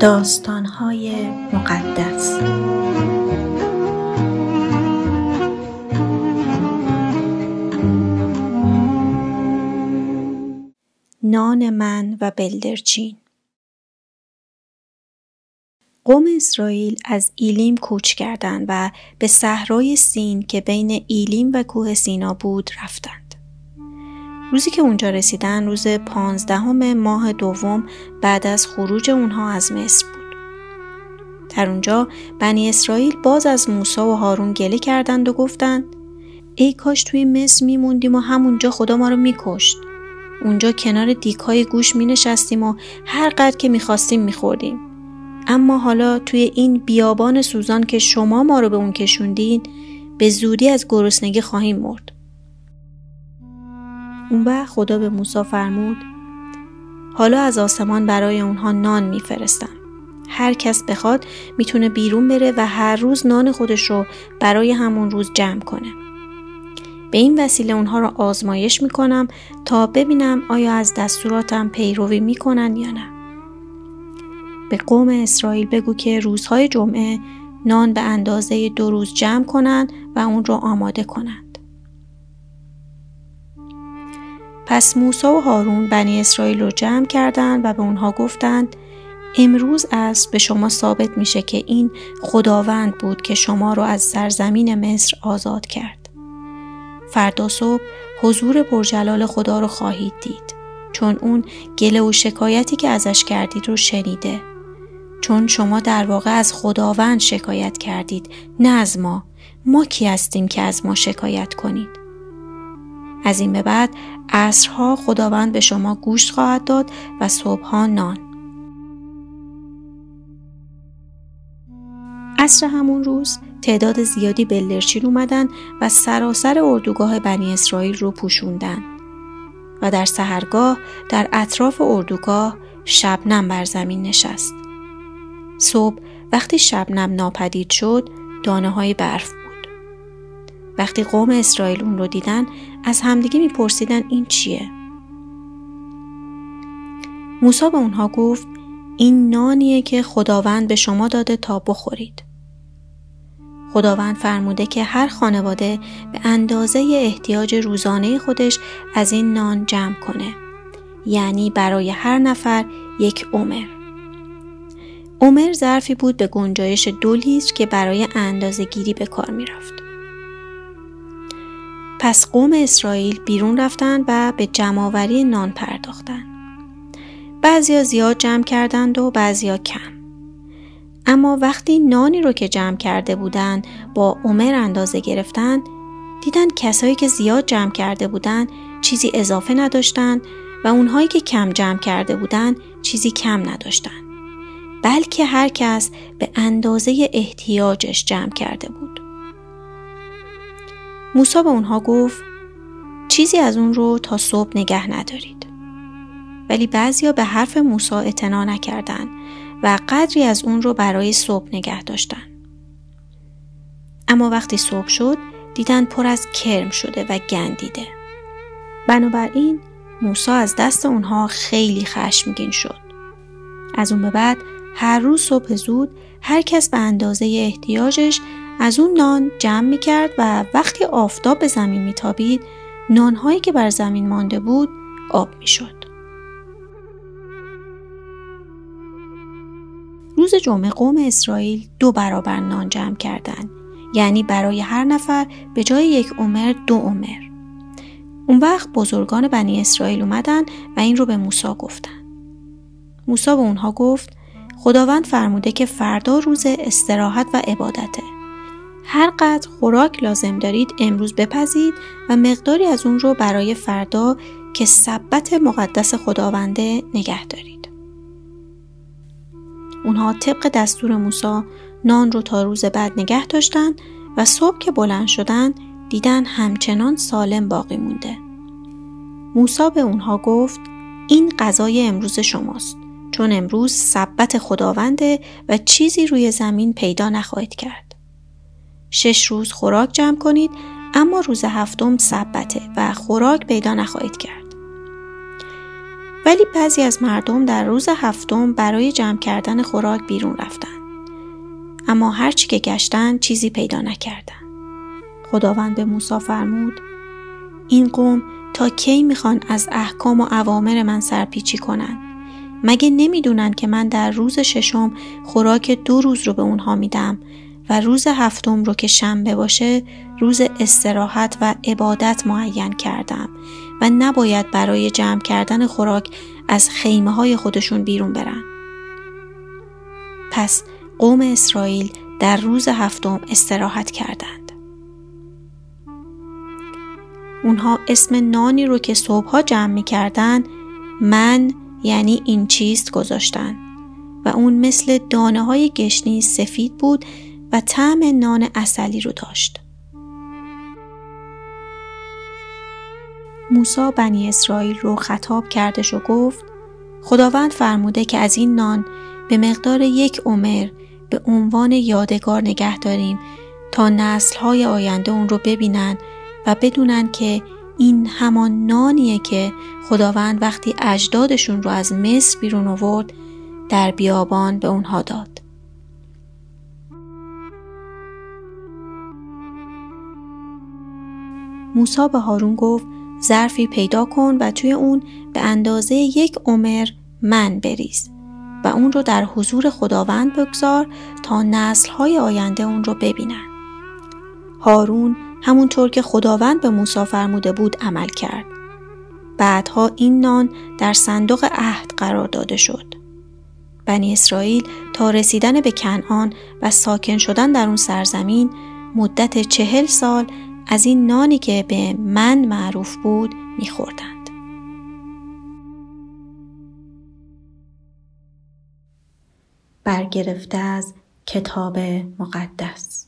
داستانهای مقدس نان من و بلدرچین قوم اسرائیل از ایلیم کوچ کردند و به صحرای سین که بین ایلیم و کوه سینا بود رفتند. روزی که اونجا رسیدن روز پانزدهم ماه دوم بعد از خروج اونها از مصر بود. در اونجا بنی اسرائیل باز از موسی و هارون گله کردند و گفتند ای کاش توی مصر میموندیم و همونجا خدا ما رو میکشت. اونجا کنار دیکای گوش می نشستیم و هر قدر که می‌خواستیم میخوردیم. اما حالا توی این بیابان سوزان که شما ما رو به اون کشوندین به زودی از گرسنگی خواهیم مرد. اون وقت خدا به موسی فرمود حالا از آسمان برای اونها نان میفرستم. هر کس بخواد می‌تونه بیرون بره و هر روز نان خودش رو برای همون روز جمع کنه. به این وسیله اونها رو آزمایش می‌کنم تا ببینم آیا از دستوراتم پیروی می‌کنن یا نه. به قوم اسرائیل بگو که روزهای جمعه نان به اندازه دو روز جمع کنند و اون رو آماده کنند. پس موسی و هارون بنی اسرائیل رو جمع کردند و به اونها گفتند امروز از به شما ثابت میشه که این خداوند بود که شما رو از سرزمین مصر آزاد کرد. فردا صبح حضور پرجلال خدا رو خواهید دید چون اون گله و شکایتی که ازش کردید رو شنیده. چون شما در واقع از خداوند شکایت کردید نه از ما. ما کی هستیم که از ما شکایت کنید؟ از این به بعد عصرها خداوند به شما گوشت خواهد داد و صبحها نان عصر همون روز تعداد زیادی بلدرچین اومدن و سراسر اردوگاه بنی اسرائیل رو پوشوندن و در سهرگاه در اطراف اردوگاه شبنم بر زمین نشست. صبح وقتی شبنم ناپدید شد دانه های برف. وقتی قوم اسرائیل اون رو دیدن از همدیگه میپرسیدن این چیه؟ موسی به اونها گفت این نانیه که خداوند به شما داده تا بخورید. خداوند فرموده که هر خانواده به اندازه احتیاج روزانه خودش از این نان جمع کنه. یعنی برای هر نفر یک عمر. عمر ظرفی بود به گنجایش دو لیتر که برای اندازه گیری به کار می رفت. پس قوم اسرائیل بیرون رفتند و به جمعآوری نان پرداختند. بعضیا زیاد جمع کردند و بعضیا کم. اما وقتی نانی رو که جمع کرده بودند با عمر اندازه گرفتن دیدن کسایی که زیاد جمع کرده بودند چیزی اضافه نداشتند و اونهایی که کم جمع کرده بودند چیزی کم نداشتند بلکه هر کس به اندازه احتیاجش جمع کرده بود موسی به اونها گفت چیزی از اون رو تا صبح نگه ندارید ولی بعضیا به حرف موسی اعتنا نکردند و قدری از اون رو برای صبح نگه داشتن. اما وقتی صبح شد دیدن پر از کرم شده و گندیده. بنابراین موسی از دست اونها خیلی خشمگین شد. از اون به بعد هر روز صبح زود هر کس به اندازه احتیاجش از اون نان جمع می کرد و وقتی آفتاب به زمین می تابید نانهایی که بر زمین مانده بود آب می شد. روز جمعه قوم اسرائیل دو برابر نان جمع کردند. یعنی برای هر نفر به جای یک عمر دو عمر. اون وقت بزرگان بنی اسرائیل اومدن و این رو به موسی گفتن موسی به اونها گفت خداوند فرموده که فردا روز استراحت و عبادته. هر قدر خوراک لازم دارید امروز بپزید و مقداری از اون رو برای فردا که سبت مقدس خداونده نگه دارید اونها طبق دستور موسی نان رو تا روز بعد نگه داشتن و صبح که بلند شدن دیدن همچنان سالم باقی مونده. موسی به اونها گفت این غذای امروز شماست چون امروز سبت خداونده و چیزی روی زمین پیدا نخواهید کرد. شش روز خوراک جمع کنید اما روز هفتم سبته و خوراک پیدا نخواهید کرد. ولی بعضی از مردم در روز هفتم برای جمع کردن خوراک بیرون رفتند. اما هرچی که گشتن چیزی پیدا نکردند. خداوند به موسی فرمود این قوم تا کی می‌خوان از احکام و اوامر من سرپیچی کنند مگه نمی‌دونن که من در روز ششم خوراک دو روز رو به اونها میدم و روز هفتم رو که شنبه باشه روز استراحت و عبادت معین کردم و نباید برای جمع کردن خوراک از خیمه های خودشون بیرون برن. پس قوم اسرائیل در روز هفتم استراحت کردند. اونها اسم نانی رو که صبحها جمع می کردن من یعنی این چیست گذاشتن و اون مثل دانه های گشنی سفید بود و طعم نان اصلی رو داشت. موسا بنی اسرائیل رو خطاب کردش و گفت خداوند فرموده که از این نان به مقدار یک عمر به عنوان یادگار نگه داریم تا نسلهای آینده اون رو ببینن و بدونن که این همان نانیه که خداوند وقتی اجدادشون رو از مصر بیرون آورد در بیابان به اونها داد. موسا به هارون گفت ظرفی پیدا کن و توی اون به اندازه یک عمر من بریز و اون رو در حضور خداوند بگذار تا نسلهای آینده اون رو ببینن. هارون همونطور که خداوند به موسی فرموده بود عمل کرد. بعدها این نان در صندوق عهد قرار داده شد. بنی اسرائیل تا رسیدن به کنعان و ساکن شدن در اون سرزمین مدت چهل سال از این نانی که به من معروف بود میخوردند. برگرفته از کتاب مقدس